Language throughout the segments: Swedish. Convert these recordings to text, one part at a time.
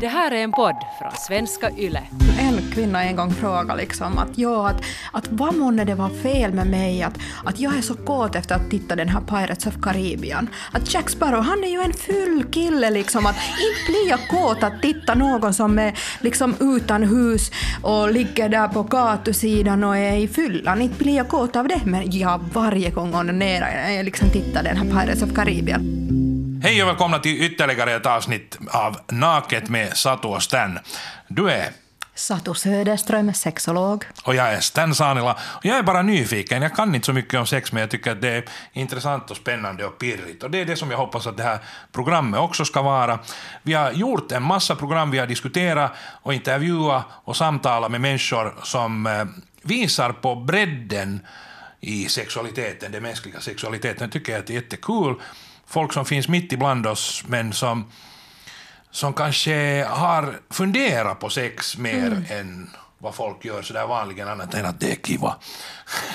Det här är en podd från svenska YLE. En kvinna en gång frågade liksom att, ja, att, att vad månne det var fel med mig, att, att jag är så kåt efter att titta den här Pirates of Caribbean. Att Jack Sparrow, han är ju en full kille liksom, att inte blir jag kåt att titta någon som är liksom utan hus och ligger där på gatusidan och är i fyllan. Inte blir jag kåt av det, men jag varje gång onanerar jag liksom tittar den här Pirates of Caribbean. Hej och välkomna till ytterligare ett avsnitt av Naket med Satu och Stan. Du är Satu Söderström, sexolog. och jag är Stan Sanila. Och jag är bara nyfiken, jag kan inte så mycket om sex men jag tycker att det är intressant och spännande och pirrigt. Och det är det som jag hoppas att det här programmet också ska vara. Vi har gjort en massa program, vi har diskuterat och intervjuat och samtalat med människor som eh, visar på bredden i sexualiteten, den mänskliga sexualiteten. tycker jag att det är jättekul. Folk som finns mitt ibland oss men som som kanske har funderat på sex mer än vad folk gör sådär vanligen, annat än att det är kiva.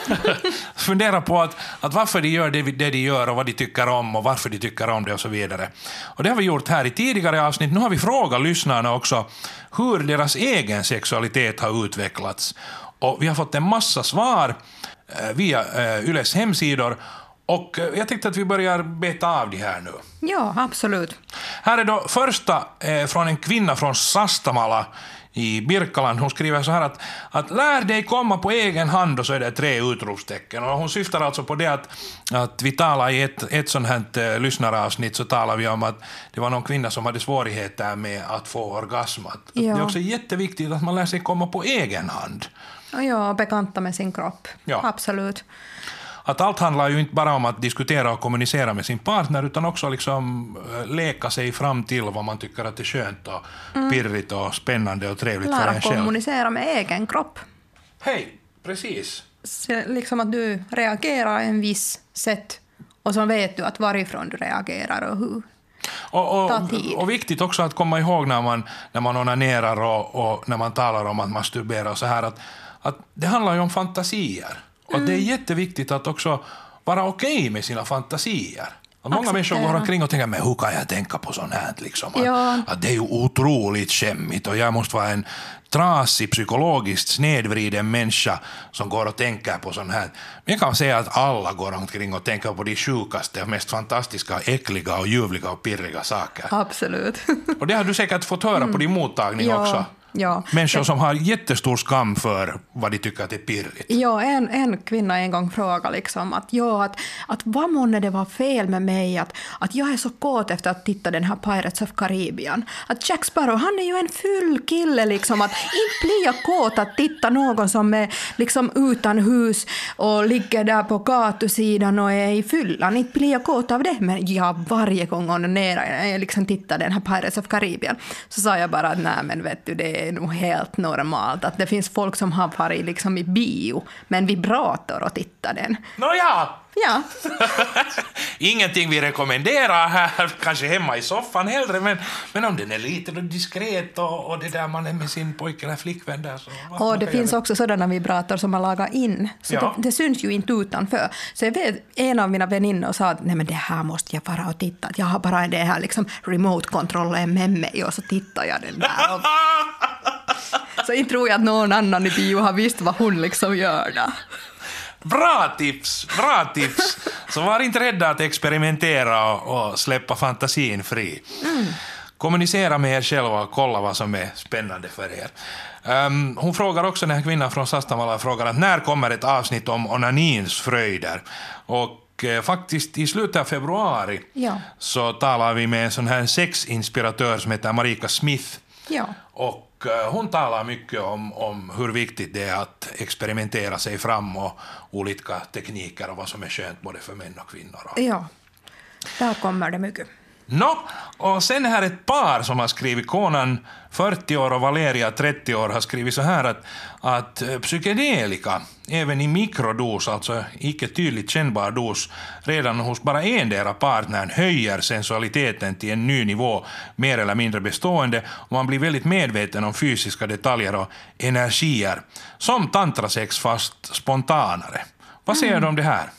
Fundera på att, att varför de gör det, det de gör och vad de tycker om och varför de tycker om det och så vidare. Och det har vi gjort här i tidigare avsnitt. Nu har vi frågat lyssnarna också hur deras egen sexualitet har utvecklats. Och vi har fått en massa svar eh, via eh, Yles hemsidor och eh, jag tänkte att vi börjar beta av de här nu. Ja, absolut. Här är då första eh, från en kvinna från Sastamala i Birkaland. Hon skriver så här att, att lär dig komma på egen hand och så är det tre utropstecken. Och hon syftar alltså på det att, att vi talar i ett, ett sånt här eh, lyssnaravsnitt så talar vi om att det var någon kvinna som hade svårigheter med att få orgasm. Att, Ja. Det är också jätteviktigt att man lär sig komma på egen hand. Och ja, bekanta med sin kropp. Ja. Absolut. Att allt handlar ju inte bara om att diskutera och kommunicera med sin partner utan också liksom eh, leka sig fram till vad man tycker att det är skönt och pirrigt och spännande och trevligt för Lära en själv. kommunicera med egen kropp. Hej, precis. Så liksom att du reagerar en viss sätt och så vet du att varifrån du reagerar och hur. Och, och, och viktigt också att komma ihåg när man, när man onanerar och, och när man talar om att masturbera och så här att, att det handlar ju om fantasier. Och Mm. det är jätteviktigt att också vara okej med sina fantasier. Att många människor går omkring och tänker men hur kan jag tänka på sånt här? Liksom? Att, Ja. att det är ju otroligt skämmigt och jag måste vara en trasig, psykologiskt snedvriden människa som går och tänker på sånt här. Men jag kan säga att alla går omkring och tänker på de sjukaste, mest fantastiska, äckliga och ljuvliga och pirriga saker. Absolut. Och det har du säkert fått höra på din mottagning Ja, också. Ja. Människor som har jättestor skam för vad de tycker att det är pirrigt. Ja, en, en kvinna en gång frågade liksom att, ja, att, att vad månne det var fel med mig, att, att jag är så kåt efter att titta den här Pirates of Caribbean. Att Jack Sparrow, han är ju en full kille liksom, att inte blir jag kåt att titta någon som är liksom utan hus och ligger där på gatusidan och är i fyllan. Inte blir jag kåt av det, men jag varje gång onanerar jag liksom tittar den här Pirates of Caribbean. Så sa jag bara att nej men vet du, det är nog helt normalt att det finns folk som har varit liksom i bio med en vibrator och tittar den. Nåja, Ja, ingenting vi rekommenderar här, kanske hemma i soffan hellre, men, men om den är liten och diskret och, och det där man är med sin pojke eller flickvän där så... och det finns också sådana vibrator som man lagar in. Så Ja. det, det syns ju inte utanför. Så jag vet, en av mina väninnor sa att nej men det här måste jag vara och titta. Jag har bara det här liksom remote-kontrollen med mig och så tittar jag den där. Och, så inte tror jag att någon annan i bio har visst vad hon liksom gör där. Bra tips! Bra tips! Så var inte rädda att experimentera och, och släppa fantasin fri. Kommunicera med er själva och kolla vad som är spännande för er. Ehm, hon frågar också, den här kvinnan från Sastamala frågar att när kommer ett avsnitt om onanins fröjder? Och eh, faktiskt i slutet av februari Ja. så talar vi med en sån här sexinspiratör som heter Marika Smith. Ja. Och Eh, hon talar mycket om, om hur viktigt det är att experimentera sig fram och olika tekniker och vad som är skönt både för män och kvinnor. Ja, där kommer det mycket. Nå, och sen här ett par som har skrivit, Konan 40 år och Valeria 30 år har skrivit så här att, att eh, psykedelika, även i mikrodos, alltså icke tydligt kännbar dos, redan hos bara endera partnern höjer sensualiteten till en ny nivå, mer eller mindre bestående, och man blir väldigt medveten om fysiska detaljer och energier, som tantrasex fast spontanare. Vad säger du om det här?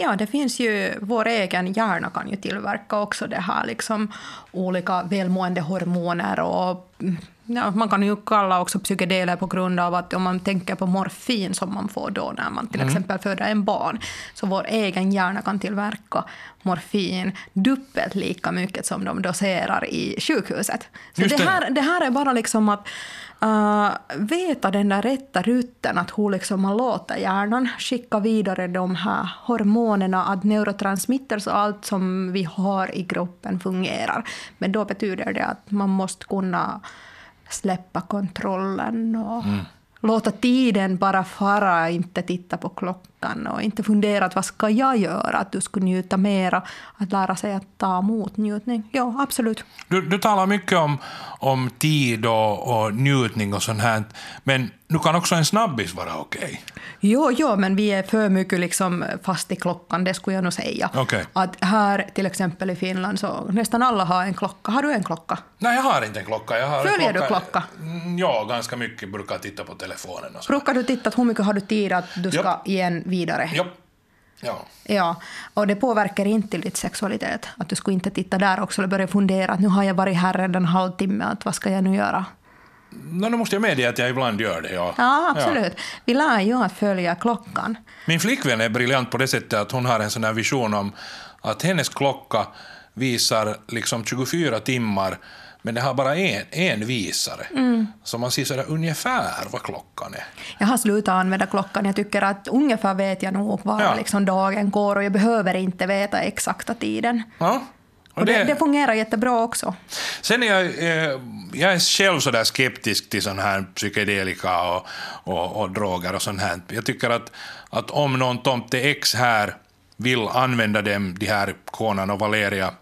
Ja, det finns ju, vår egen hjärna kan ju tillverka också det här liksom olika välmående hormoner och mm, ja, man kan ju kalla också psykedeler på grund av att om man tänker på morfin som man får då när man till exempel föder en barn, så vår egen hjärna kan tillverka morfin dubbelt lika mycket som de doserar i sjukhuset. Så det det. här, det här är bara liksom att uh, veta den där rätta rutten, att hur liksom man låter hjärnan skicka vidare de här hormonerna, att neurotransmitters och allt som vi har i kroppen fungerar. Men då betyder det att man måste kunna släppa kontrollen och mm låta tiden bara fara, inte titta på klockan och inte fundera att vad ska jag göra, att du skulle njuta mera, att lära sig att ta emot njutning. Ja, absolut. Du, du talar mycket om, om tid och, och njutning och sånt här, men nu kan också en snabbis vara okej. Jo, jo, men vi är för mycket liksom fast i klockan, det skulle jag nog säga. Okej. Att här till exempel i Finland så nästan alla har en klocka. Har du en klocka? Nej, jag har inte en klocka. Jag har Följer du klocka? Mm, Ja, ganska mycket brukar titta på telefonen och så. Brukar du titta hur mycket har du tid att du ska Ja. ge en vidare? Ja. ja. Ja, och det påverkar inte ditt sexualitet. Att du skulle inte titta där också eller börja fundera att nu har jag varit här redan en halvtimme, att vad ska jag nu göra? No, nu måste jag medge att jag ibland gör det. Ja, Ja, absolut. Vi lär ju att följa klockan. Min flickvän är briljant på det sättet att hon har en sån vision om att hennes klocka visar liksom 24 timmar men det har bara en, en visare. Mm. Så man ser sådär ungefär vad klockan är. Jag har slutat använda klockan. Jag tycker att ungefär vet jag nog var Ja. liksom dagen går och jag behöver inte veta exakta tiden. Ja. Och det, det fungerar jättebra också. Sen är jag, eh, jag är själv så där skeptisk till sån här psykedelika och, och, och droger och sånt här. Jag tycker att, att om någon tomte X här vill använda dem, de här Conan och Valeria,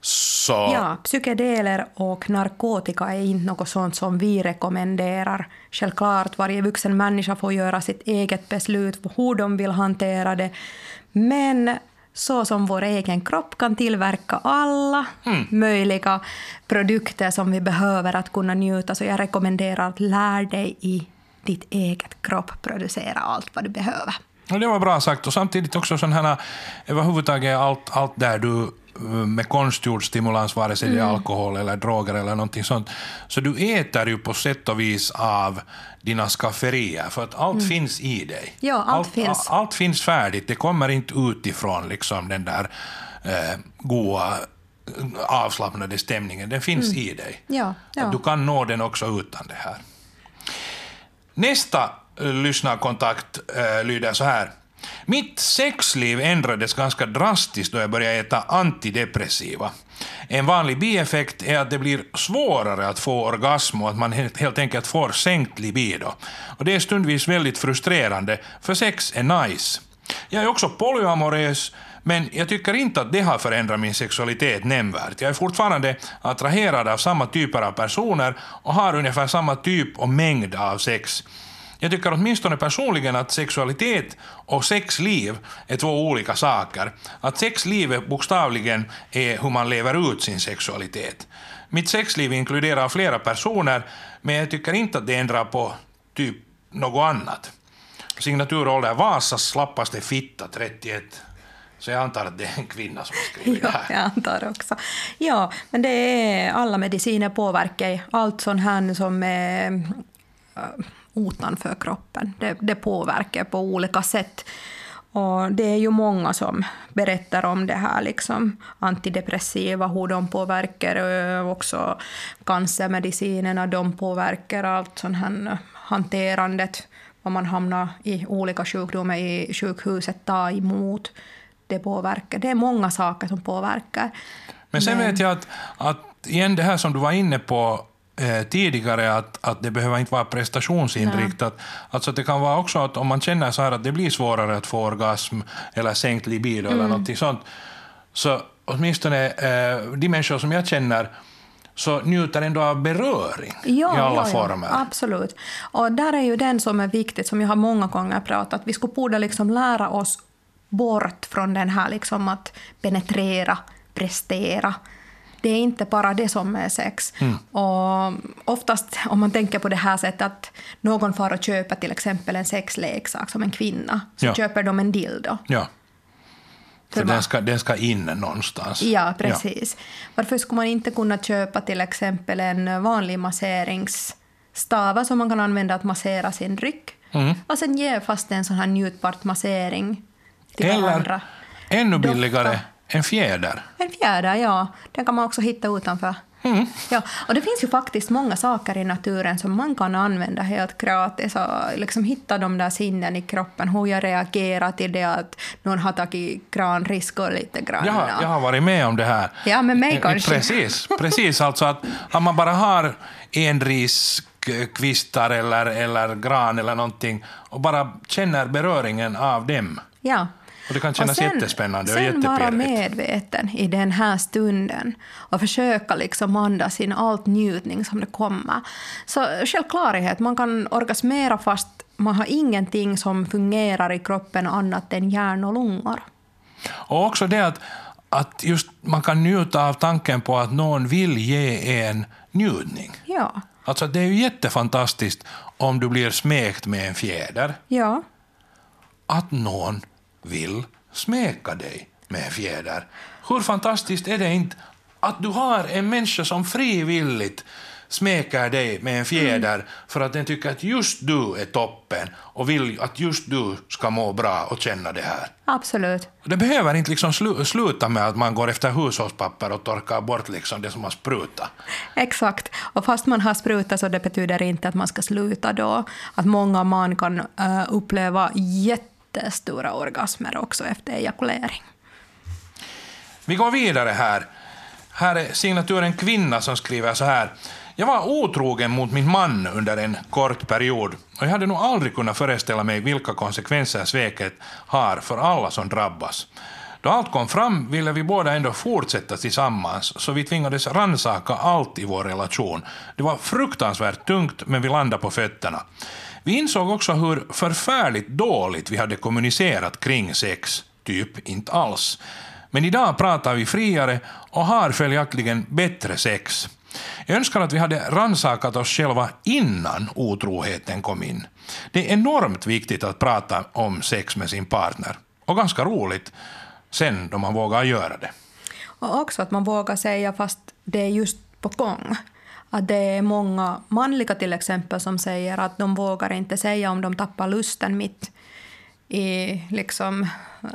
så... Ja, psykedeler och narkotika är inte något sånt som vi rekommenderar. Självklart, varje vuxen människa får göra sitt eget beslut hur de vill hantera det. Men så som vår egen kropp kan tillverka alla möjliga produkter som vi behöver att kunna njuta, så jag rekommenderar att lär dig i ditt eget kropp producera allt vad du behöver. Och det var bra sagt. Och samtidigt också sån här, överhuvudtaget allt, allt där du eh, med konstgjord stimulans, vare sig det är alkohol eller droger eller någonting sånt. Så du äter ju på sätt och vis av dina skafferier, för att allt finns i dig. Ja, allt finns. Allt finns färdigt, det kommer inte utifrån liksom den där eh, goa eh, avslappnade stämningen, den finns i dig. Ja, ja. Du kan nå den också utan det här. Nästa eh, lyssnarkontakt eh, lyder så här. Mitt sexliv ändrades ganska drastiskt då jag började äta antidepressiva. En vanlig bieffekt är att det blir svårare att få orgasm och att man helt, enkelt får sänkt libido. Och det är stundvis väldigt frustrerande, för sex är nice. Jag är också polyamorös, men jag tycker inte att det har förändrat min sexualitet nämnvärt. Jag är fortfarande attraherad av samma typer av personer och har ungefär samma typ och mängd av sex. Jag tycker åtminstone personligen att sexualitet och sexliv är två olika saker. Att sexlivet bokstavligen är hur man lever ut sin sexualitet. Mitt sexliv inkluderar flera personer, men jag tycker inte att det ändrar på typ något annat. Signaturålder Vasas slappaste fitta 31. Så jag antar att det är en kvinna som har skrivit det Ja, här. jag antar också. Ja, men det är alla mediciner påverkar allt sånt här som är äh, utanför kroppen. Det, det påverkar på olika sätt. Och det är ju många som berättar om det här, liksom antidepressiva, hur de påverkar, och också cancermedicinerna, de påverkar allt sånt här hanterandet, om man hamnar i olika sjukdomar i sjukhuset, ta emot. Det påverkar. Det är många saker som påverkar. Men sen vet jag att, att igen det här som du var inne på eh, tidigare, att, att det behöver inte vara prestationsinriktat. Alltså det kan vara också att om man känner så här att det blir svårare att få orgasm eller sänkt libido eller någonting sånt, så åtminstone eh, de människor som jag känner så njuter ändå av beröring i alla former. absolut. Och där är ju den som är viktigt, som jag har många gånger pratat, vi skulle borde liksom lära oss bort från den här liksom att penetrera, prestera. Det är inte bara det som är sex. Mm. Och oftast om man tänker på det här sättet att någon far och köper till exempel en sexleksak som en kvinna, så Ja. köper de en dildo. Ja. För För den ska, den ska in någonstans. Ja, precis. Varför skulle man inte kunna köpa till exempel en vanlig masseringsstava som man kan använda att massera sin rygg Mm. och sen ge fast en sån här njutbart massering till varandra. Eller ännu Dofta. En fjäder. En fjäder, ja. Den kan man också hitta utanför. Mm. Ja, och det finns ju faktiskt många saker i naturen som man kan använda helt gratis och liksom hitta de där sinnen i kroppen, hur jag reagerar till det att någon har tagit kranriskor lite grann. Jag har, jag har varit med om det här. Ja, med mig Eh, kanske. Precis, precis alltså att, att man bara har enriskvistar eller, eller gran eller någonting och bara känner beröringen av dem. Ja. Och det kan kännas jättespännande och sen vara medveten i den här stunden och försöka liksom andas in allt njutning som det kommer. Så självklarhet, man kan orgasmera fast man har ingenting som fungerar i kroppen annat än hjärn och lungor. Och också det att, att just man kan njuta av tanken på att någon vill ge en njutning. Ja. Alltså det är ju jättefantastiskt om du blir smekt med en fjäder, Ja. att någon vill smeka dig med en fjäder. Hur fantastiskt är det inte att du har en människa som frivilligt smeker dig med en fjäder för att den tycker att just du är toppen och vill att just du ska må bra och känna det här. Absolut. Det behöver inte liksom slu, sluta med att man går efter hushållspapper och torkar bort liksom det som har sprutat. Exakt. Och fast man har sprutat så det betyder inte att man ska sluta då. Att många man kan eh, uppleva jättestora orgasmer också efter ejakulering. Vi går vidare här. Här är signaturen kvinna som skriver så här. Jag var otrogen mot min man under en kort period och jag hade nog aldrig kunnat föreställa mig vilka konsekvenser sveket har för alla som drabbas. Då allt kom fram ville vi båda ändå fortsätta tillsammans så vi tvingades rannsaka allt i vår relation. Det var fruktansvärt tungt men vi landade på fötterna. Vi insåg också hur förfärligt dåligt vi hade kommunicerat kring sex, typ inte alls. Men idag pratar vi friare och har följaktligen bättre sex. Jag önskar att vi hade rannsakat oss själva innan otroheten kom in. Det är enormt viktigt att prata om sex med sin partner. Och ganska roligt sen då man vågar göra det. Och också att man vågar säga fast det är just på gång. Att det är många manliga till exempel som säger att de vågar inte säga om de tappar lusten mitt i liksom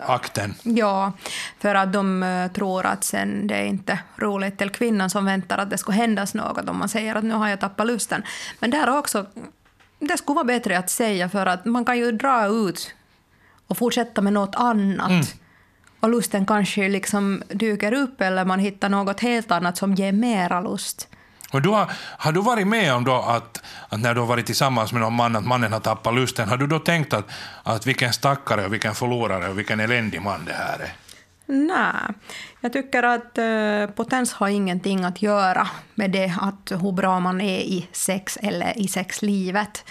Akten. Ja, för att de eh, tror att sen det är inte roligt till kvinnan som väntar att det ska händas något om man säger att nu har jag tappat lusten. Men där också, det skulle vara bättre att säga för att man kan ju dra ut och fortsätta med något annat. Och lusten kanske liksom dyker upp eller man hittar något helt annat som ger mera lust. Och du har, har du varit med om då att, att när du har varit tillsammans med någon man, att mannen har tappat lusten, har du då tänkt att, att vilken stackare och vilken förlorare och vilken eländig man det här är? Nej, jag tycker att eh, potens har ingenting att göra med det att hur bra man är i sex eller i sexlivet.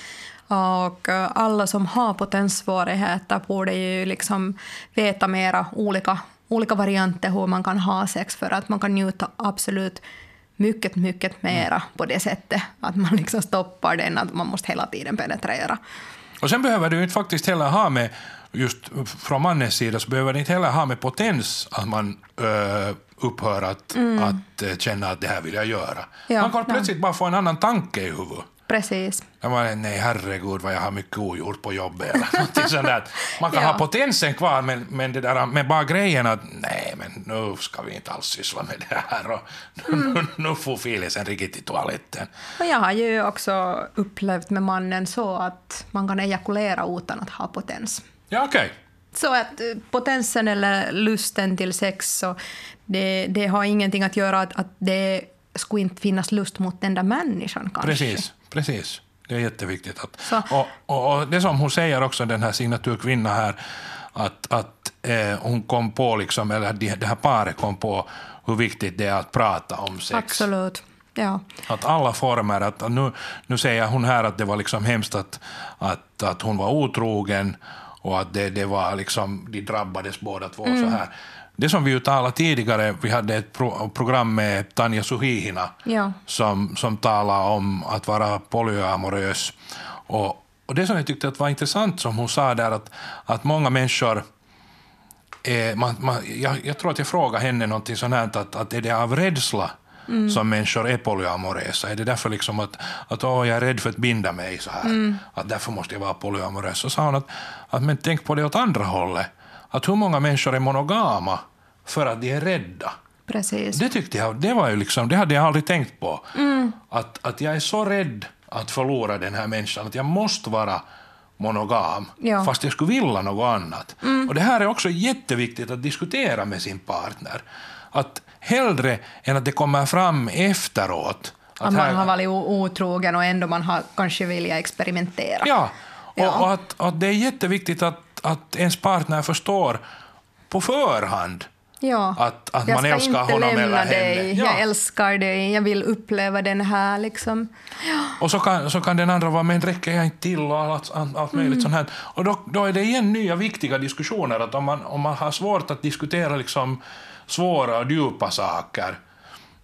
Och eh, alla som har potenssvårigheter borde ju liksom veta mera olika, olika varianter hur man kan ha sex för att man kan njuta absolut mycket, mycket mera på det sättet att man liksom stoppar den, att man måste hela tiden penetrera. Och sen behöver du inte faktiskt heller ha med, just från mannens sida, så behöver det inte heller ha med potens att man ö, upphör att, att eh, känna att det här vill jag göra. Mm. Ja, man kan ja. plötsligt bara få en annan tanke i huvudet. Precis. Jag bara, nej herregud vad jag har mycket ogjort på jobbet eller någonting sånt där. Man kan Ja. ha potensen kvar men, men det där med bara grejen att nej men nu ska vi inte alls syssla med det här och nu, Mm. nu, nu får filisen riktigt i toaletten. Och jag har ju också upplevt med mannen så att man kan ejakulera utan att ha potens. Ja okej. Så att eh, potensen eller lusten till sex, så det, det har ingenting att göra att, att det skulle inte finnas lust mot den där människan kanske. Precis, precis. Det är jätteviktigt. Att, och, och, det som hon säger också, den här signaturkvinnan här, att, att eh, hon kom på, liksom, eller det, här paret kom på hur viktigt det är att prata om sex. Absolut. Ja. Att alla former, att nu, nu säger hon här att det var liksom hemskt att, att, att hon var otrogen och att det, det var liksom, de drabbades båda två så här. Det som vi talade tidigare, vi hade ett pro program med Tanja Suhihina Ja. som, som talade om att vara polyamorös. Och, och det som jag tyckte att var intressant som hon sa där, att, att många människor är, man, man, jag, jag tror att jag frågade henne någonting sånt här, att, att är det av rädsla som människor är polyamorösa? Är det därför liksom att, att åh, jag är rädd för att binda mig så här, att därför måste jag vara polyamorös? Så sa hon att, att men tänk på det åt andra hållet, att hur många människor är monogama för att de är rädda? Precis. Det tyckte jag, det var ju liksom, det hade jag aldrig tänkt på. Att, att jag är så rädd att förlora den här människan, att jag måste vara monogam, Ja. fast jag skulle vilja något annat. Och det här är också jätteviktigt att diskutera med sin partner. Att hellre än att det kommer fram efteråt. Att man här- har varit otrogen och ändå man har kanske vilja experimentera. Ja, och, Ja. och att, att det är jätteviktigt att, att ens partner förstår på förhand Ja. att, att man ska älskar honom eller henne. dig, Ja. jag älskar dig, jag vill uppleva den här liksom. Och så kan, så kan den andra vara, men räcker jag inte till och allt, allt, allt möjligt Mm. sånt här. Och då, då är det igen nya viktiga diskussioner, att om man, om man har svårt att diskutera liksom svåra och djupa saker,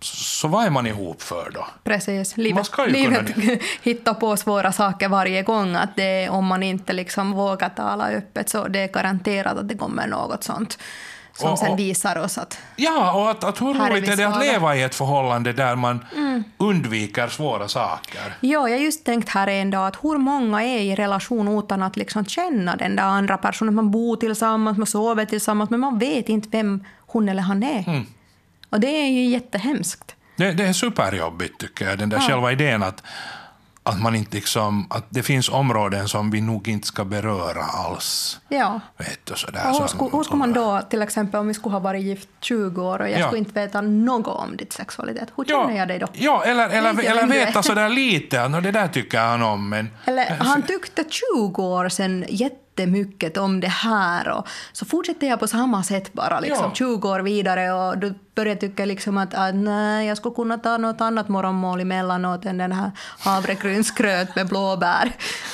så vad är man ihop för då? Precis. Man Livet, ska ju livet kunna hittar på svåra saker varje gång. Att det, om man inte liksom vågar tala öppet så det är garanterat att det kommer något sånt som Och- sen visar oss att... Ja, och att, att hur roligt är det att leva i ett förhållande där man undviker svåra saker? Ja, jag just tänkt här en dag att hur många är i relation utan att liksom känna den där andra personen. Man bor tillsammans, man sover tillsammans, men man vet inte vem hon eller han är. Mm. Och det är ju jättehemskt. Det, det är superjobbigt tycker jag, den där Ja. själva idén att, att man inte liksom, att det finns områden som vi nog inte ska beröra alls. Ja. Vet du, sådär. Och hur, skulle, hur skulle man då, till exempel om vi skulle ha varit gift 20 år och jag Ja. skulle inte veta något om ditt sexualitet, hur känner jag dig då? Ja, eller, eller, jag eller veta sådär lite, att "Nå, det där tycker han om. Men, Eller han tyckte 20 år sedan jättemycket om det här och så fortsätter jag på samma sätt bara liksom Ja. 20 år vidare och du börjar tycka liksom att, att nej, jag skulle kunna ta något annat morgonmål emellanåt än den här havregrynsgröt med blåbär.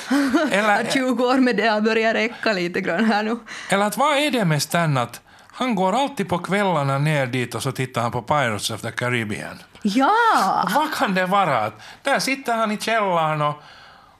Eller- att 20 år med det har börjat räcka lite grann här nu. eller att vad är det med Stan att han går alltid på kvällarna ner dit och så tittar han på Pirates of the Caribbean. Ja! Vad kan det vara? Där sitter han i källaren och,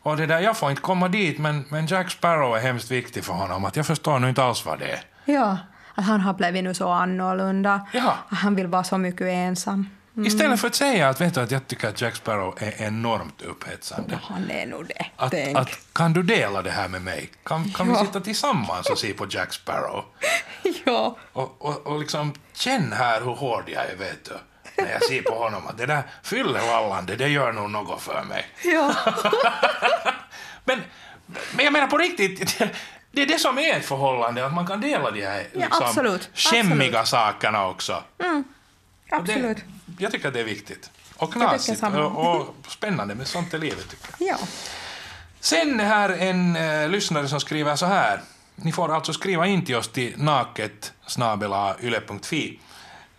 och det där, jag får inte komma dit men, men Jack Sparrow är hemskt viktig för honom. Att jag förstår nu inte alls vad det är. Ja, att han har blivit nu så annorlunda. Ja. Att Han vill vara så mycket ensam. Istället för att säga att, vet du, att jag tycker att Jack Sparrow är enormt upphetsande. Han är nog det. Att, tänk. att, kan du dela det här med mig? Kan, kan Ja. vi sitta tillsammans och se på Jack Sparrow? ja. Och, och, och liksom känn här hur hård jag är, vet du. När jag ser på honom att det där fyllevallande, det gör nog något för mig. ja. Men, men jag menar på riktigt, det är det som är ett förhållande, att man kan dela de här Ja, liksom, absolut. skämmiga Absolut. sakerna också. Och Absolut. Det, jag tycker att det är viktigt. Och knasigt och, och spännande, men sånt är livet tycker jag. Ja. Sen här en eh, lyssnare som skriver så här. Ni får alltså skriva in till oss till naket yle.fi.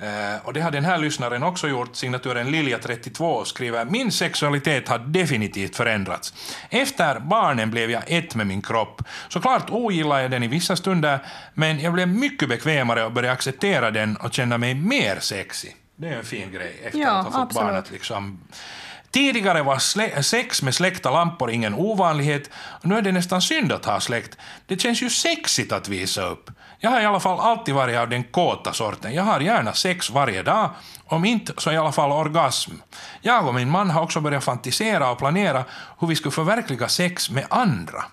Eh, och det har den här lyssnaren också gjort. Signaturen Lilja32 skriver Min sexualitet har definitivt förändrats. Efter barnen blev jag ett med min kropp. Såklart ogillar jag den i vissa stunder, men jag blev mycket bekvämare och började acceptera den och känna mig mer sexy. Det är en fin grej efter Ja, att ha fått absolut. barnet liksom Tidigare var sex med släckta lampor ingen ovanlighet. och Nu är det nästan synd att ha släkt. Det känns ju sexigt att visa upp. Jag har i alla fall alltid varit av den kåta sorten. Jag har gärna sex varje dag, om inte så i alla fall orgasm. Jag och min man har också börjat fantisera och planera hur vi skulle förverkliga sex med andra.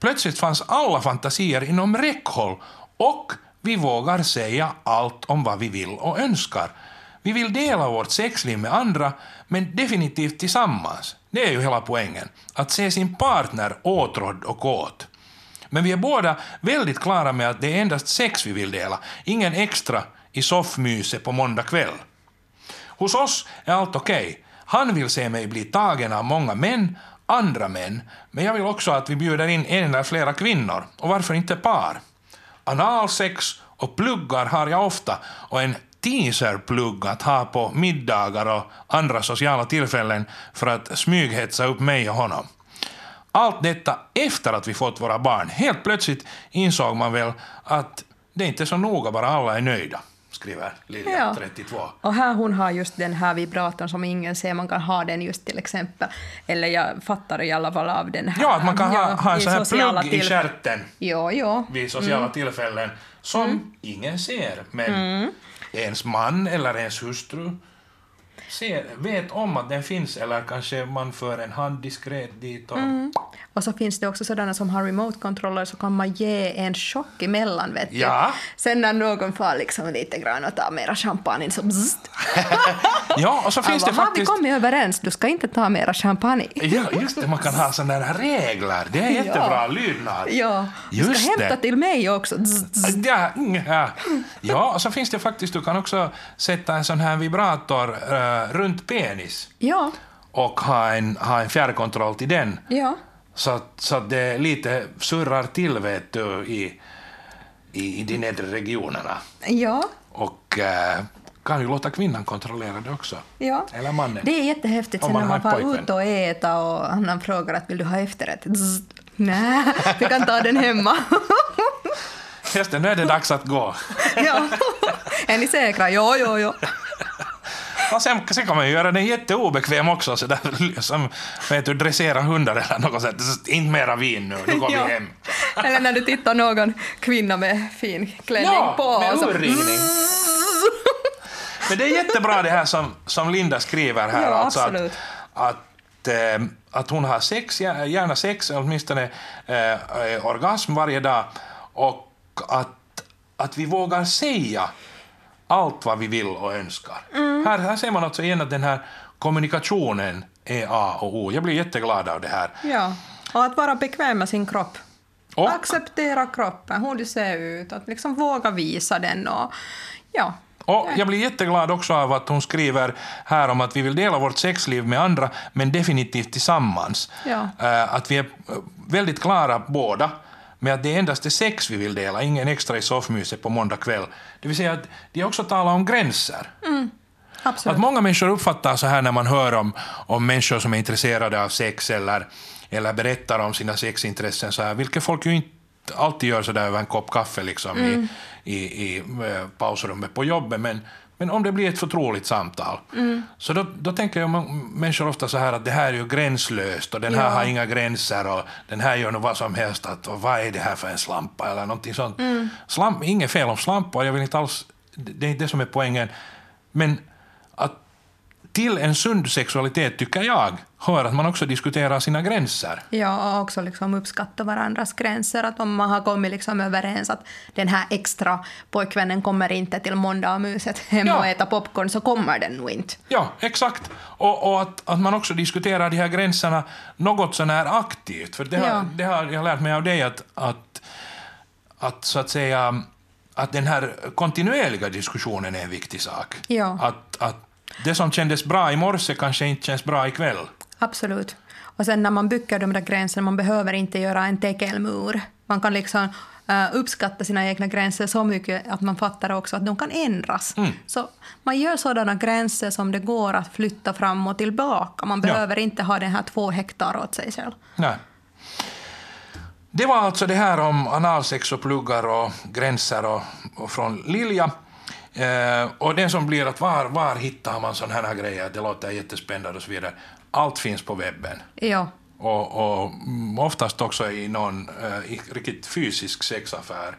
Plötsligt fanns alla fantasier inom räckhåll och vi vågar säga allt om vad vi vill och önskar. Vi vill dela vårt sexliv med andra, men definitivt tillsammans. Det är ju hela poängen. Att se sin partner åtrådd och kåt. Men vi är båda väldigt klara med att det är endast sex vi vill dela, ingen extra i soffmyset på måndag kväll. Hos oss är allt okej. Han vill se mig bli tagen av många män, andra män, men jag vill också att vi bjuder in en eller flera kvinnor, och varför inte par? Analsex och pluggar har jag ofta, och en teaserplugg att ha på middagar och andra sociala tillfällen för att smyghetsa upp mig och honom. Allt detta efter att vi fått våra barn. Helt plötsligt insåg man väl att det inte är så noga bara alla är nöjda. skriver Lilja, Ja. 32. Och här hon har just den här vibratorn som ingen ser, man kan ha den just till exempel, eller jag fattar i alla fall av den här. Ja, att man kan ha, ha en i sån här plugg i stjärten Jo, jo. vid sociala Mm. tillfällen som ingen ser, men ens man eller ens hustru ser, vet om att den finns eller kanske man för en hand diskret dit och Mm. Och så finns det också sådana som har remote-controller så kan man ge en chock emellan, vet du. Ja. Sen när någon får liksom lite grann och tar mera champagne så bzzzt. Ja, och så finns Alltså, det har vi faktiskt... kommit överens? Du ska inte ta mera champagne. Ja, just det, man kan ha sådana här regler. Det är jättebra lydnad. Ja, du Just ska hämta det. till mig också. Zzzt, zzzt. Ja, ja. ja, och så finns det faktiskt, du kan också sätta en sån här vibrator eh, runt penis Ja, och ha en, ha en fjärrkontroll till den. ja. Så, så att det lite surrar till vet du, i, i, i de nedre regionerna. Ja, Och eh, kan ju låta kvinnan kontrollera det också. ja. Eller mannen. Det är jättehäftigt sen man när man en får pojkvän. ut och äta och han frågar att vill du ha efterrätt? Zzzt. Nej, vi kan ta den hemma. Just det, nu är det dags att gå. ja. Är ni säkra? Jo, jo, jo. Och sen, sen kan man ju göra den jätteobekväm också, så där, som vet du, dressera hundar eller något sånt. Inte mera vin nu, nu går Ja. vi hem. Eller när du tittar någon kvinna med fin klänning Ja, på. med och så- urringning. Men det är jättebra det här som, som Linda skriver här. Ja, alltså absolut. Att, att, eh, att hon har sex, gär- gärna sex, åtminstone eh, orgasm varje dag. Och att, att vi vågar säga allt vad vi vill och önskar. Mm. Här, här ser man alltså igen att den här kommunikationen är A och O. Jag blir jätteglad av det här. Ja, och att vara bekväm med sin kropp. Och- Acceptera kroppen, hur du ser ut, att liksom våga visa den och ja. Och jag blir jätteglad också av att hon skriver här om att vi vill dela vårt sexliv med andra, men definitivt tillsammans. Ja. Eh, Att vi är väldigt klara båda med att det endast är sex vi vill dela, ingen extra i soffmyset på måndag kväll. Det vill säga att de också talar om gränser. Absolut. Att många människor uppfattar så här när man hör om, om människor som är intresserade av sex eller, eller berättar om sina sexintressen, så här, vilket folk ju inte alltid gör så där över en kopp kaffe liksom i, i, i eh, pausrummet på jobbet, men, men om det blir ett förtroligt samtal, så då, då tänker jag människor ofta så här att det här är ju gränslöst och den här Ja. har inga gränser och den här gör nog vad som helst, att, och vad är det här för en slampa eller någonting sånt. Slamp, inget fel om slampor, jag vill inte alls, det det är inte det som är poängen, men till en sund sexualitet, tycker jag, hör att man också diskuterar sina gränser. Ja, och också liksom uppskatta varandras gränser. Att om man har kommit liksom överens att den här extra pojkvännen kommer inte till måndagmyset hem Ja. och äta popcorn så kommer den nog inte. Ja, exakt. Och, och att, att man också diskuterar de här gränserna något så när aktivt. För det har, Ja. det har jag lärt mig av dig att, att, att så att säga att den här kontinuerliga diskussionen är en viktig sak. Ja. Att, att det som kändes bra i morse kanske inte känns bra ikväll. Absolut. Och sen när man bygger de där gränserna, man behöver inte göra en tegelmur. Man kan liksom eh, uppskatta sina egna gränser så mycket att man fattar också att de kan ändras. Mm. Så man gör sådana gränser som det går att flytta fram och tillbaka. Man Ja. behöver inte ha den här två hektar åt sig själv. Nej. Det var alltså det här om analsex och pluggar och gränser och, och från Lilja. Eh, och det som blir att var, var hittar man sådana här grejer, det låter jättespännande och så vidare. Allt finns på webben. Ja, Och, och mm, oftast också i någon eh, i riktigt fysisk sexaffär.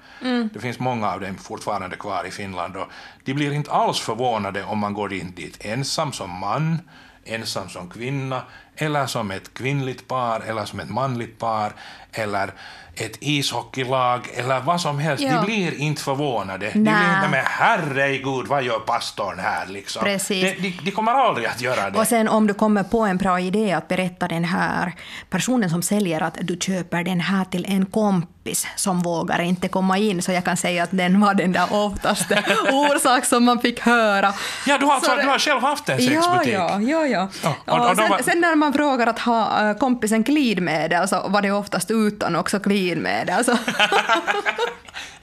Det finns många av dem fortfarande kvar i Finland och de blir inte alls förvånade om man går in dit ensam som man, ensam som kvinna, eller som ett kvinnligt par, eller som ett manligt par, eller ett ishockeylag, eller vad som helst. Ja. De blir inte förvånade. De Nä. blir inte med herregud, vad gör pastorn här liksom? Precis. De, de, de kommer aldrig att göra det. Och sen om du kommer på en bra idé att berätta den här personen som säljer att du köper den här till en kompis som vågar inte komma in, så jag kan säga att den var den där oftaste orsak som man fick höra. Ja, du har, alltså, det- du har själv haft en sexbutik. ja, ja. ja. Ja, och- och och sen, var- sen när man frågar att ha äh, kompisen glidmedel så var det oftast utan också glidmedel. Så.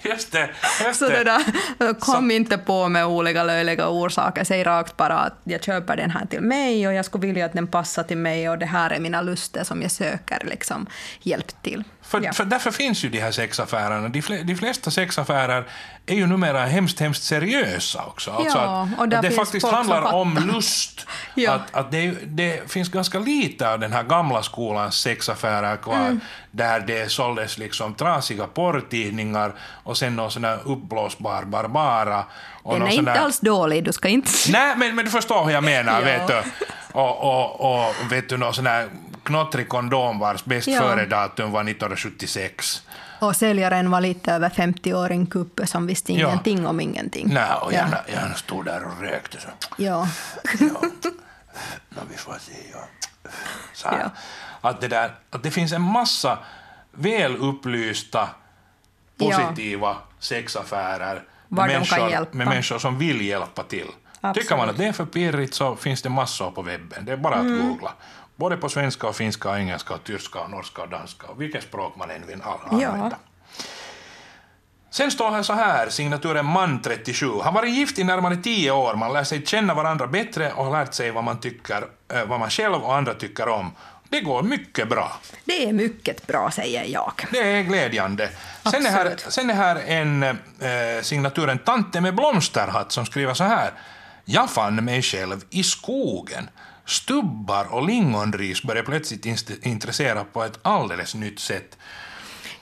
Just det. Just Så det där, kom inte på med olika löjliga orsaker. Säg rakt bara att jag köper den här till mig och jag skulle vilja att den passar till mig och det här är mina luster som jag söker liksom hjälp till. För, Ja. för därför finns ju de här sexaffärerna. De, fle, de flesta sexaffärer är ju numera hemskt, hemskt seriösa också. Alltså Ja, att, där att det faktiskt handlar om lust. Ja. Att, att det, det finns ganska lite av den här gamla skolans sexaffärer kvar, Mm. där det såldes liksom trasiga porrtidningar och sen någon sån där uppblåsbar Barbara. Och Den är inte där- alls dålig, du ska inte... Nej, men, men du förstår hur jag menar, Ja. vet du. Och, och, och vet du, någon sån här knottrig kondom vars bäst före-datum var 1976. Och säljaren var lite över 50 år, en kuppe som visste Ja. ingenting om ingenting. Nej, och ja. gärna, gärna stod där och rökte så. Ja. Ja. Nå, vi får se. Ja. Så. Ja. Att, det där, att det finns en massa väl upplysta, positiva sexaffärer Var med, människor, med människor som vill hjälpa till. Absolut. Tycker man att det är för pirrigt så finns det massor på webben. Det är bara att Mm. googla. Både på svenska, och finska, och engelska, och tyska, och norska och danska. Och vilket språk man än vill all- Ja. använda. Sen står här så här, signaturen man 37. Han varit gift i närmare tio år. Man lär sig känna varandra bättre och har lärt sig vad man, tycker, eh, vad man själv och andra tycker om. Det går mycket bra. Det är mycket bra, säger jag. Det är glädjande. Sen är, här, sen är här en eh, signaturen Tante med blomsterhatt som skriver så här. Jag fann mig själv i skogen. Stubbar och lingonris började plötsligt intressera på ett alldeles nytt sätt.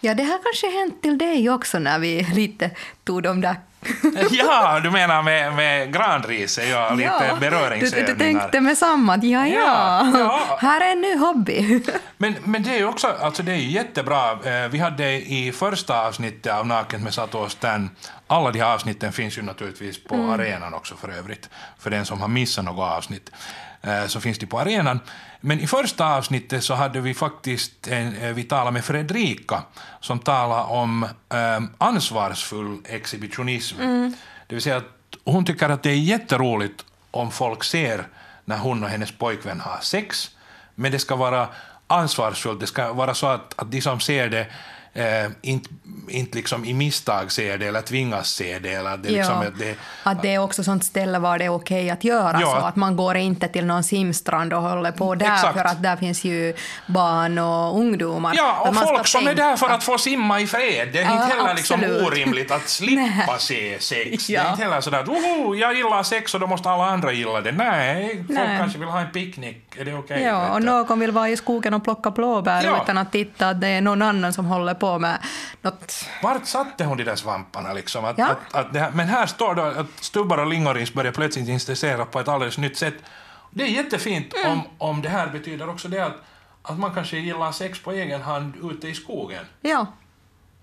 Ja, det har kanske hänt till dig också när vi lite tog de där... Ja, du menar med, med granriset, ja, lite du, beröringsövningar. du tänkte med samma, ja, ja, Ja, ja. här är en ny hobby. Men, men det är ju också, alltså det är ju jättebra. Eh, Vi hade i första avsnittet av Naket med Sato Stan, alla de här avsnitten finns ju naturligtvis på arenan också för övrigt, för den som har missat något avsnitt. Eh, Så finns de på arenan. Men i första avsnittet så hade vi faktiskt, en, eh, vi talade med Fredrika som talade om eh, ansvarsfull exhibitionism. Det vill säga att hon tycker att det är jätteroligt om folk ser när hon och hennes pojkvän har sex, men det ska vara ansvarsfullt. Det ska vara så att, att de som ser det eh, inte, inte liksom i misstag ser det eller tvingas se det. Eller det, liksom, Ja, att det, att det är också sånt ställe var det är okej att göra Ja. så. Att man går inte till någon simstrand och håller på där Exakt. för att där finns ju barn och ungdomar. Ja, och folk som är där för att få simma i fred. Det är Ja, inte heller liksom orimligt att slippa se sex. Det är inte heller sådär att Oho, jag gillar sex och då måste alla andra gilla det. Nej, folk Nej. kanske vill ha en picknick. Är det okej? Ja, och någon vill vara i skogen och plocka blåbär Ja. utan att titta att det är någon annan som håller på med något. Vart satte hon de där svamparna? Liksom? Att, Ja. att, att det här, men här står det att stubbar och lingonris börjar plötsligt intressera på ett alldeles nytt sätt. Det är jättefint Mm. om, om det här betyder också det att, att man kanske gillar sex på egen hand ute i skogen. Ja,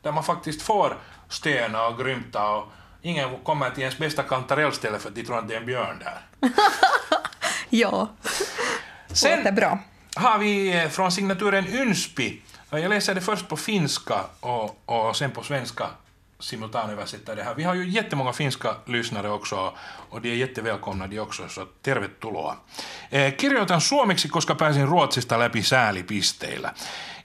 Där man faktiskt får stöna och grymta och ingen kommer till ens bästa kantarellställe för att de tror att det är en björn där. ja. Sen bra. har vi eh, från signaturen Ynspi. Jag läser det först på finska och, och sen på svenska simultanöversätter det här. Vi har ju jättemånga finska lyssnare också och de är jättevälkomna de också, så tervetuloa. Eh, kirjoitan suomeksi, koska pääsin Ruotsista läpi säälipisteillä.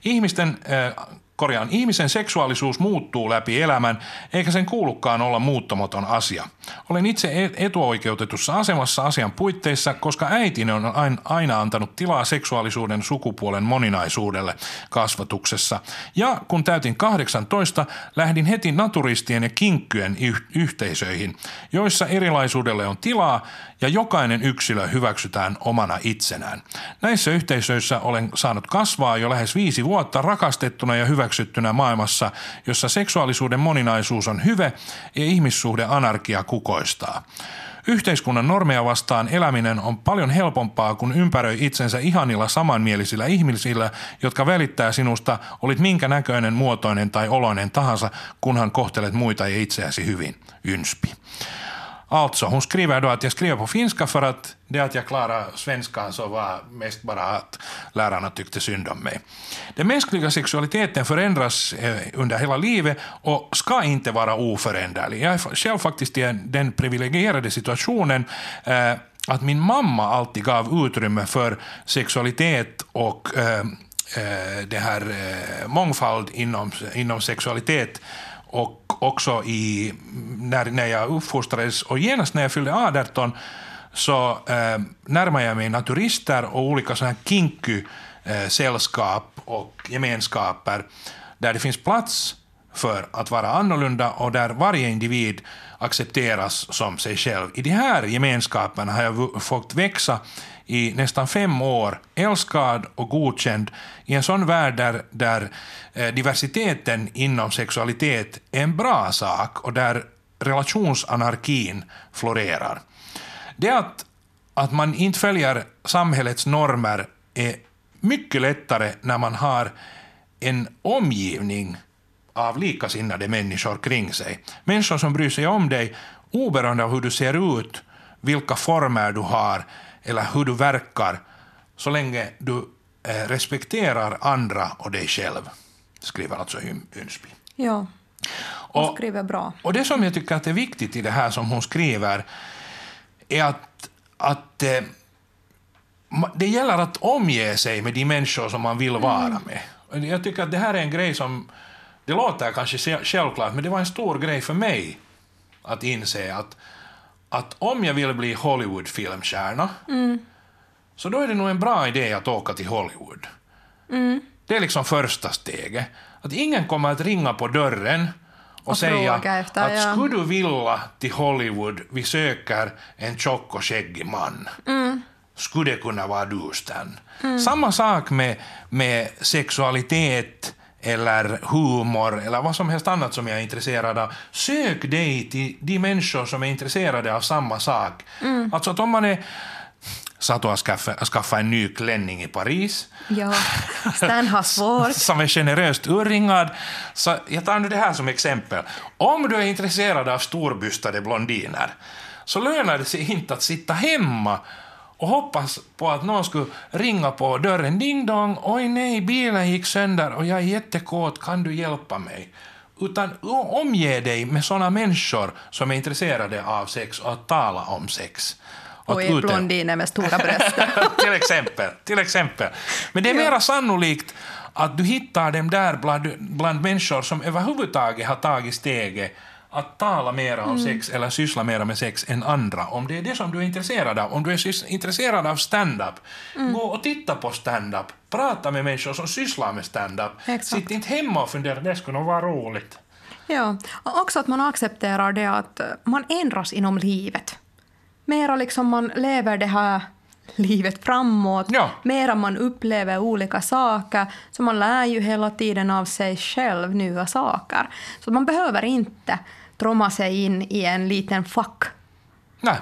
Ihmisten, eh, korjaan, ihmisen seksuaalisuus muuttuu läpi elämän, eikä sen kuulukaan olla muuttomaton asia. Olen itse e- etuoikeutetussa asemassa asian puitteissa, koska äitini on ain- aina antanut tilaa seksuaalisuuden sukupuolen moninaisuudelle kasvatuksessa. Ja kun täytin 18, lähdin heti naturistien ja kinkkyjen yh- yhteisöihin, joissa erilaisuudelle on tilaa ja jokainen yksilö hyväksytään omana itsenään. Näissä yhteisöissä olen saanut kasvaa jo lähes viisi vuotta rakastettuna ja hyväksyttynä maailmassa, jossa seksuaalisuuden moninaisuus on hyve ja ihmissuhde anarkia kukoistaa. Yhteiskunnan normeja vastaan eläminen on paljon helpompaa, kun ympäröi itsensä ihanilla samanmielisillä ihmisillä, jotka välittää sinusta, olit minkä näköinen, muotoinen tai oloinen tahansa, kunhan kohtelet muita ja itseäsi hyvin. Ynspi. Alltså, hon skriver då att jag skriver på finska för att det att jag klarade svenskan så var mest bara att lärarna tyckte synd om mig. Den mänskliga sexualiteten förändras eh, under hela livet och ska inte vara oföränderlig. Jag är själv faktiskt i den privilegierade situationen eh, att min mamma alltid gav utrymme för sexualitet och eh, det här mångfald inom, inom sexualitet och också i, när, när jag uppfostrades och genast när jag fyllde 18 så eh, närmade jag mig naturister och olika sådana här kinky eh, sällskap och gemenskaper där det finns plats för att vara annorlunda och där varje individ accepteras som sig själv. I de här gemenskaperna har jag fått växa i nästan fem år, älskad och godkänd i en sån värld där, där eh, diversiteten inom sexualitet är en bra sak och där relationsanarkin florerar. Det att, att man inte följer samhällets normer är mycket lättare när man har en omgivning av likasinnade människor kring sig. Människor som bryr sig om dig oberoende av hur du ser ut, vilka former du har eller hur du verkar, så länge du eh, respekterar andra och dig själv, skriver alltså Ynsby. Ja, hon skriver bra. Och det som jag tycker att är viktigt i det här som hon skriver är att, att eh, det gäller att omge sig med de människor som man vill vara mm. med. Jag tycker att det här är en grej som det låter kanske självklart, men det var en stor grej för mig att inse att, att om jag vill bli Hollywood-filmstjärna mm. så då är det nog en bra idé att åka till Hollywood. Mm. Det är liksom första steget. Att ingen kommer att ringa på dörren och, och säga efter, att ja. skulle du vilja till Hollywood, vi söker en tjock och skäggig man. Mm. Skulle det kunna vara du, Stan? Mm. Samma sak med, med sexualitet, eller humor eller vad som helst annat som jag är intresserad av. Sök dig till de människor som är intresserade av samma sak. Mm. Alltså att om man är Sato har skaffat, skaffat en ny klänning i Paris. Ja, Stan har svårt. som är generöst urringad. Så jag tar nu det här som exempel. Om du är intresserad av storbystade blondiner så lönar det sig inte att sitta hemma och hoppas på att någon skulle ringa på dörren. Ding dong, oj nej, bilen gick sönder och jag är jättekåt, kan du hjälpa mig? Utan omge dig med sådana människor som är intresserade av sex och att tala om sex. Och är blondiner med stora bröst. till, exempel, till exempel. Men det är mera sannolikt att du hittar dem där bland, bland människor som överhuvudtaget har tagit steget att tala mer om mm. sex eller syssla mer med sex än andra, om det är det som du är intresserad av. Om du är intresserad av stand-up, mm. gå och titta på stand-up. Prata med människor som sysslar med stand-up. Sitt inte hemma och fundera, det skulle nog vara roligt. Ja, och också att man accepterar det att man ändras inom livet. Mera liksom man lever det här livet framåt, ja. mera man upplever olika saker, så man lär ju hela tiden av sig själv nya saker. Så man behöver inte tromma sig in i en liten fack. Nej.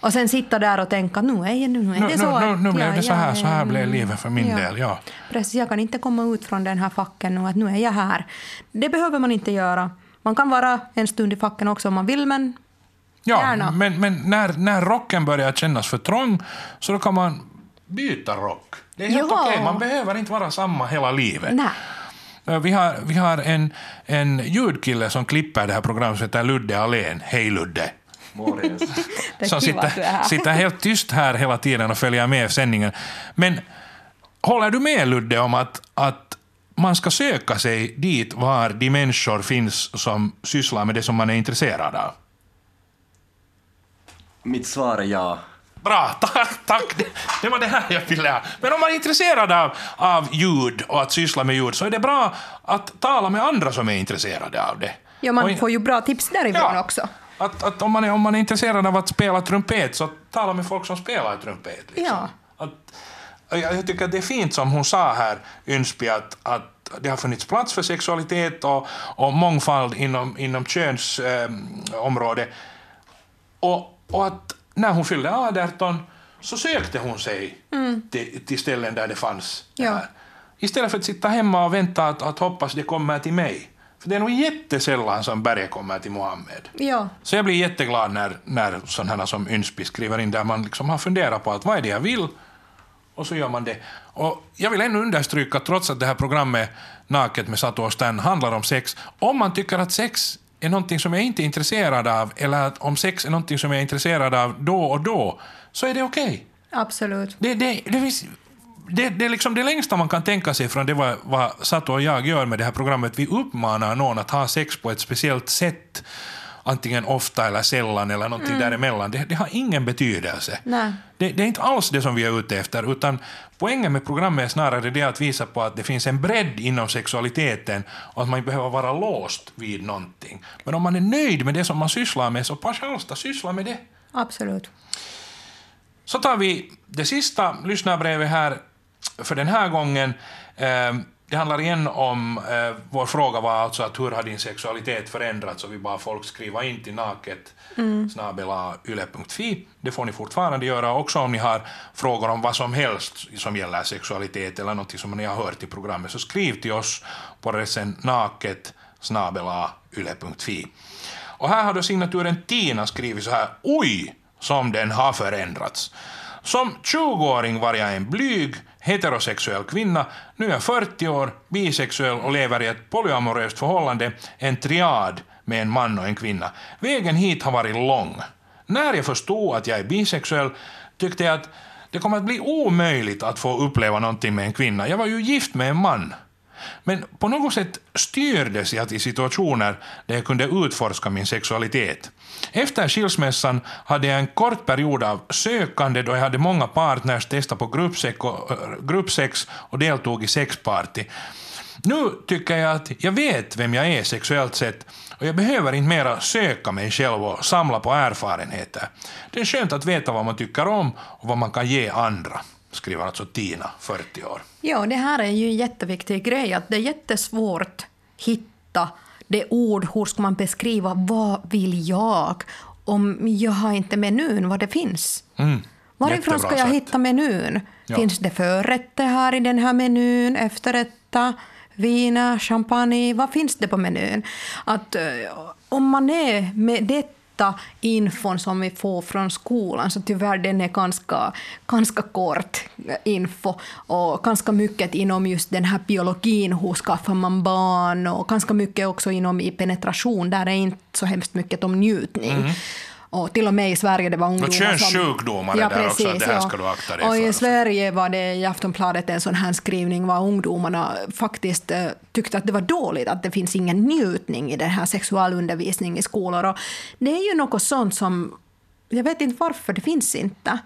Och sen sitta där och tänka nu är, nu är det nu, så. Nu, nu, nu blev det så här, så här blev livet för min ja. del. Ja. Precis, jag kan inte komma ut från den här facken nu, att nu är jag här. Det behöver man inte göra. Man kan vara en stund i facken också om man vill, men Ja, Gärna. men, men när, när rocken börjar kännas för trång så då kan man byta rock. Det är helt okej, okay. man behöver inte vara samma hela livet. Nej. Vi har, vi har en, en ljudkille som klipper det här programmet som heter Ludde Alén. Hej Ludde! som sitter, sitter helt tyst här hela tiden och följer med sändningen. Men håller du med Ludde om att, att man ska söka sig dit var de människor finns som sysslar med det som man är intresserad av? Mitt svar är ja. Bra, tack, tack. Det var det här jag ville ha. Men om man är intresserad av, av ljud och att syssla med ljud så är det bra att tala med andra som är intresserade av det. Ja, man och, får ju bra tips därifrån ja, också. Att, att om, man är, om man är intresserad av att spela trumpet så tala med folk som spelar trumpet. Liksom. Ja. Att, jag, jag tycker att det är fint som hon sa här, Ynsby, att, att det har funnits plats för sexualitet och, och mångfald inom, inom könsområdet. Eh, och och att när hon fyllde 18 så sökte hon sig mm. till, till ställen där det fanns ja. det Istället för att sitta hemma och vänta att, att hoppas det kommer till mig. För det är nog jättesällan som berget kommer till Mohammed. Ja. Så jag blir jätteglad när, när sådana som Ynsby skriver in där man liksom har funderat på att vad är det jag vill och så gör man det. Och jag vill ännu understryka, trots att det här programmet Naket med Sato och Stan handlar om sex, om man tycker att sex är någonting som jag inte är intresserad av eller om sex är någonting som jag är intresserad av då och då, så är det okej. Okay. Absolut. Det, det, det finns det, det är liksom det längsta man kan tänka sig från det vad, vad Sato och jag gör med det här programmet. Vi uppmanar någon att ha sex på ett speciellt sätt, antingen ofta eller sällan eller någonting mm. däremellan. Det, det har ingen betydelse. Det, det, är inte alls det som vi är ute efter, utan poängen med programmet är snarare det att visa på att det finns en bredd inom sexualiteten och att man inte behöver vara låst vid någonting. Men om man är nöjd med det som man sysslar med, så passa alls syssla med det. Absolut. Så tar vi det sista lyssnarbrevet här för den här gången. Det handlar igen om, eh, vår fråga var alltså att hur har din sexualitet förändrats och vi bad folk skriva in till naket mm. yle.fi. Det får ni fortfarande göra också om ni har frågor om vad som helst som gäller sexualitet eller något som ni har hört i programmet så skriv till oss på adressen naket yle.fi. Och här har då signaturen Tina skrivit så här Oj, som den har förändrats. Som 20-åring var jag en blyg, heterosexuell kvinna. Nu är jag 40 år, bisexuell och lever i ett polyamoröst förhållande, en triad med en man och en kvinna. Vägen hit har varit lång. När jag förstod att jag är bisexuell tyckte jag att det kommer att bli omöjligt att få uppleva någonting med en kvinna. Jag var ju gift med en man. Men på något sätt styrdes jag till situationer där jag kunde utforska min sexualitet. Efter skilsmässan hade jag en kort period av sökande då jag hade många partners, testade på gruppsex och, eh, gruppsex och deltog i sexparty. Nu tycker jag att jag vet vem jag är sexuellt sett och jag behöver inte mera söka mig själv och samla på erfarenheter. Det är skönt att veta vad man tycker om och vad man kan ge andra skriver alltså Tina, 40 år. Ja, det här är ju en jätteviktig grej, att det är jättesvårt att hitta det ord, hur ska man beskriva vad vill jag om jag har inte menyn vad det finns. Mm. Varifrån ska jag sätt. hitta menyn? Ja. Finns det förrätter här i den här menyn, efterrätter, viner, champagne? Vad finns det på menyn? Att, eh, om man är med det korta infon som vi får från skolan, så tyvärr den är ganska, ganska kort eh, info och ganska mycket inom just den här biologin, hur skaffar man barn och ganska mycket också inom i penetration, där är inte så hemskt mycket om njutning. Mm. Och till och med i Sverige det var ungdomar som... Könssjukdomar ja, där precis, också, det här ska du akta dig Och i Sverige var det i Aftonbladet en sån här skrivning var ungdomarna faktiskt eh, tyckte att det var dåligt att det finns ingen njutning i den här sexualundervisningen i skolor. Och det är ju något sånt som... Jag vet inte varför det finns inte.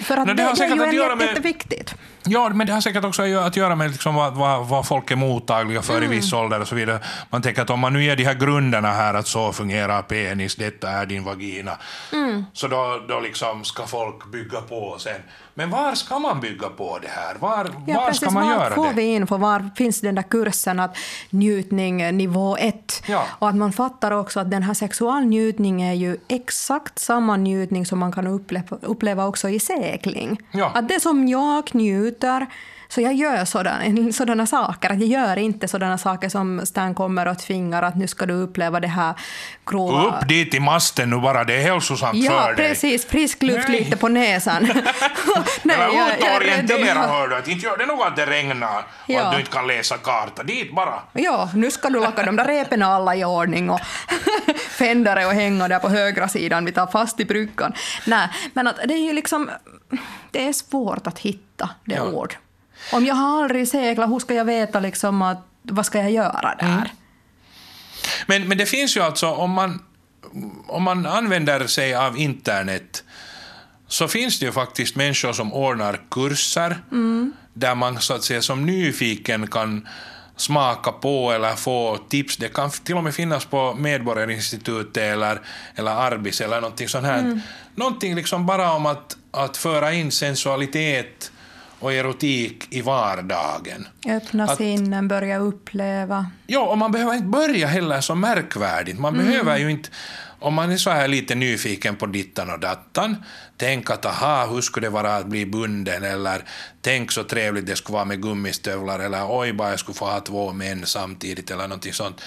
För att no, det, det, det är ju en jätteviktigt. Ja, men det har säkert också att göra med liksom vad, vad, vad folk är mottagliga för mm. i viss ålder och så vidare. Man tänker att om man nu ger de här grunderna här att så fungerar penis, detta är din vagina, mm. så då, då liksom ska folk bygga på sen. Men var ska man bygga på det här? Var, ja, var precis, ska man var göra får det? vi info? Var finns den där kursen att njutning nivå ett? Ja. Och att man fattar också att den här sexualnjutning är ju exakt samma njutning som man kan uppleva, uppleva också i segling. Ja. Att det som jag njuter så jag gör sådana, sådana saker. Att jag gör inte sådana saker som Stan kommer och tvingar att nu ska du uppleva det här grova... Upp dit i masten nu bara, det är hälsosamt ja, för dig. Ja, precis. Frisk luft Nej. lite på näsan. Nej, Eller ut och orientera, hör du. Inte gör det nog att det regnar och ja. att du inte kan läsa karta. Dit bara. Ja, nu ska du locka de där repen alla i ordning och fändare och hänga där på högra sidan. Vi tar fast i bryggan. Nej, men att det är ju liksom... Det är svårt att hitta det ja. ord. Om jag har aldrig seglat, hur ska jag veta liksom att, vad ska jag göra där? Mm. Men, men det finns ju alltså, om man, om man använder sig av internet så finns det ju faktiskt människor som ordnar kurser mm. där man så att säga som nyfiken kan smaka på eller få tips. Det kan till och med finnas på Medborgarinstitutet eller, eller Arbis eller någonting sånt här. Mm. Någonting liksom bara om att, att föra in sensualitet och erotik i vardagen. Öppna att, sinnen, börja uppleva. Ja, och man behöver inte börja heller så märkvärdigt. Man mm. behöver ju inte, om man är så här lite nyfiken på dittan och dattan, tänk att aha, hur skulle det vara att bli bunden, eller tänk så trevligt det skulle vara med gummistövlar, eller oj, bara jag skulle få ha två män samtidigt, eller någonting sånt.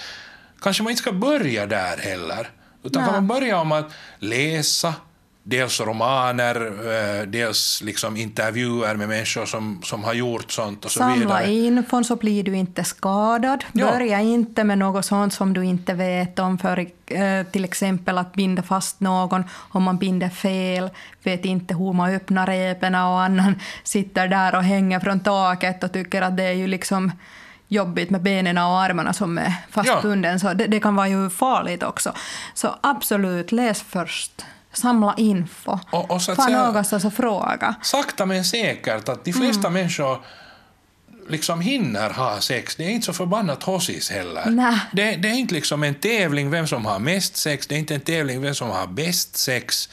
Kanske man inte ska börja där heller, utan kan man börja om att läsa, dels romaner, eh, dels liksom intervjuer med människor som, som har gjort sånt och så Samla vidare. infon så blir du inte skadad. Ja. Börja inte med något sånt som du inte vet om, för eh, till exempel att binda fast någon. Om man binder fel, vet inte hur man öppnar repen och annan sitter där och hänger från taket och tycker att det är ju liksom jobbigt med benen och armarna som är fastbunden. Så det, det kan vara ju farligt också. Så absolut, läs först. Samla info. Och- och så att Få någonstans och fråga. sakta men säkert att de flesta Mm. människor liksom hinner ha sex. Det är inte så förbannat hossis heller. Det, det är inte liksom en tävling vem som har mest sex, det är inte en tävling vem som har bäst sex.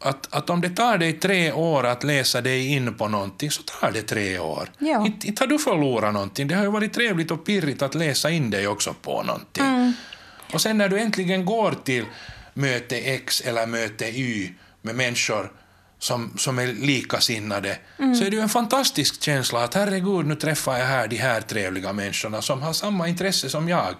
Att, att om det tar dig tre år att läsa dig in på någonting så tar det tre år. Ja. Inte, inte har du förlorat någonting. Det har ju varit trevligt och pirrigt att läsa in dig också på någonting. Mm. Och sen när du äntligen går till möte X eller möte Y med människor som, som är likasinnade Mm. så är det ju en fantastisk känsla att herregud, nu träffar jag här de här trevliga människorna som har samma intresse som jag.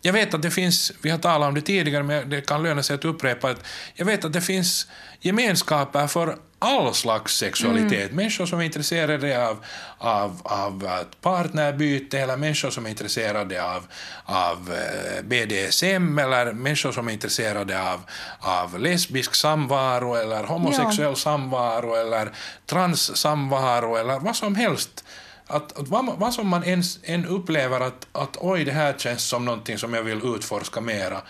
Jag vet att det finns, vi har talat om det tidigare, men det kan löna sig att upprepa att jag vet att det finns gemenskaper för all slags sexualitet. Människor som är intresserade av, av, av partnerbyte eller människor som är intresserade av, av eh, BDSM eller människor som är intresserade av, av lesbisk samvaro eller homosexuell samvaro eller transsamvaro eller vad som helst. Att, att vad, vad som man ens, än upplever att, att oj, det här känns som någonting som jag vill utforska mera.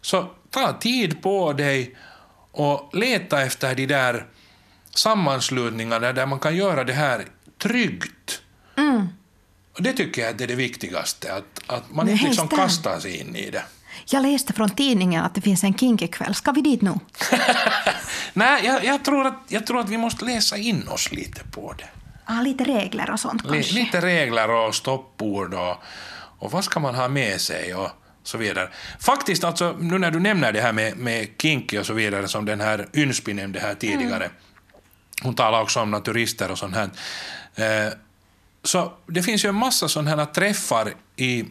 Så ta tid på dig och leta efter de där sammanslutningarna där man kan göra det här tryggt. Och det tycker jag att det är det viktigaste, att, att man inte liksom kastar sig in i det. Jag läste från tidningen att det finns en kinkikväll. Ska vi dit nu? Nej, jag, jag, tror att, jag tror att vi måste läsa in oss lite på det. Ah, lite regler och sånt kanske. Lite regler och stoppord och, och vad ska man ha med sig och så vidare. Faktiskt, alltså, nu när du nämner det här med, med kinky och så vidare, som den här Ynspi nämnde här tidigare, hon talar också om naturister och sånt här. Eh, så det finns ju en massa sådana här träffar i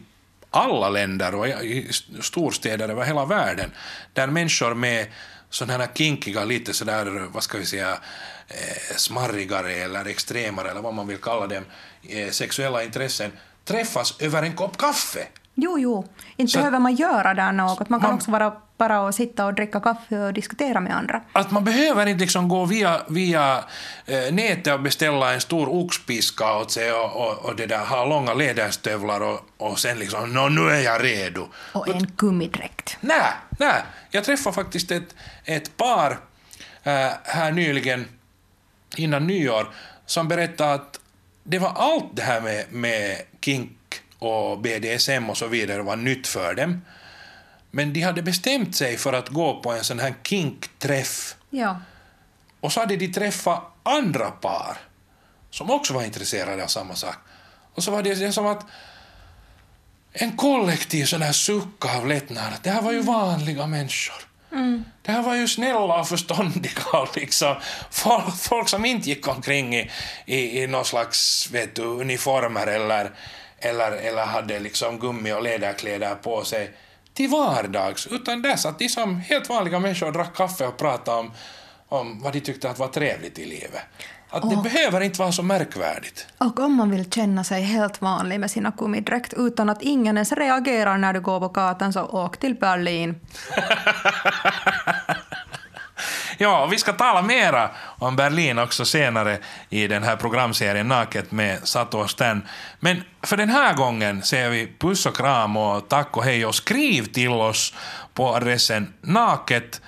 alla länder och i storstäder över hela världen, där människor med sådana här kinkiga, lite sådär, vad ska vi säga, eh, smarrigare eller extremare, eller vad man vill kalla dem, eh, sexuella intressen, träffas över en kopp kaffe. Jo, jo. Inte Så- behöver man göra där något. Man kan Man- också vara bara och sitta och dricka kaffe och diskutera med andra. Att man behöver inte liksom gå via, via eh, nätet och beställa en stor oxpiska åt sig och, och, och det där, ha långa läderstövlar och, och sen liksom Nå, nu är jag redo. Och en gummidräkt. Nej, nej. Jag träffade faktiskt ett, ett par äh, här nyligen innan nyår som berättade att det var allt det här med, med kink och BDSM och så vidare var nytt för dem. Men de hade bestämt sig för att gå på en sån här kinkträff Ja. och så hade de träffat andra par som också var intresserade av samma sak. Och så var det det som att en kollektiv sån här suck av lättnad. Det här var ju vanliga människor. Det här var ju snälla och förståndiga och liksom folk, folk som inte gick omkring i, i, i någon slags vet du, uniformer eller, eller, eller hade liksom gummi och läderkläder på sig till vardags, utan där satt de som helt vanliga människor och drack kaffe och pratade om, om vad de tyckte att var trevligt i livet. Att det behöver inte vara så märkvärdigt. Och om man vill känna sig helt vanlig med sina gummidräkt utan att ingen ens reagerar när du går på gatan så åk till Berlin. Ja, vi ska tala mera om Berlin också senare i den här programserien Naket med Sato och Stan. Men för den här gången säger vi puss och kram och tack och hej och skriv till oss på adressen naket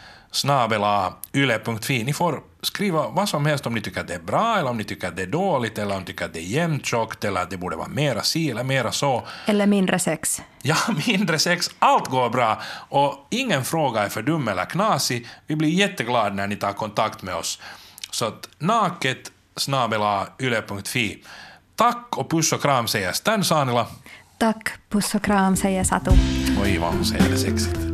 yle.fi. Ni får skriva vad som helst om ni tycker att det är bra eller om ni tycker att det är dåligt eller om ni tycker att det är jämntjockt eller att det borde vara mera si eller mera så. Eller mindre sex. Ja, mindre sex, allt går bra och ingen fråga är för dum eller knasig. Vi blir jätteglada när ni tar kontakt med oss. Så att naket yle.fi. Tack och puss och kram säger Stan Sanila. Tack, puss och kram säger Satu. Oj, vad hon säger det sexigt.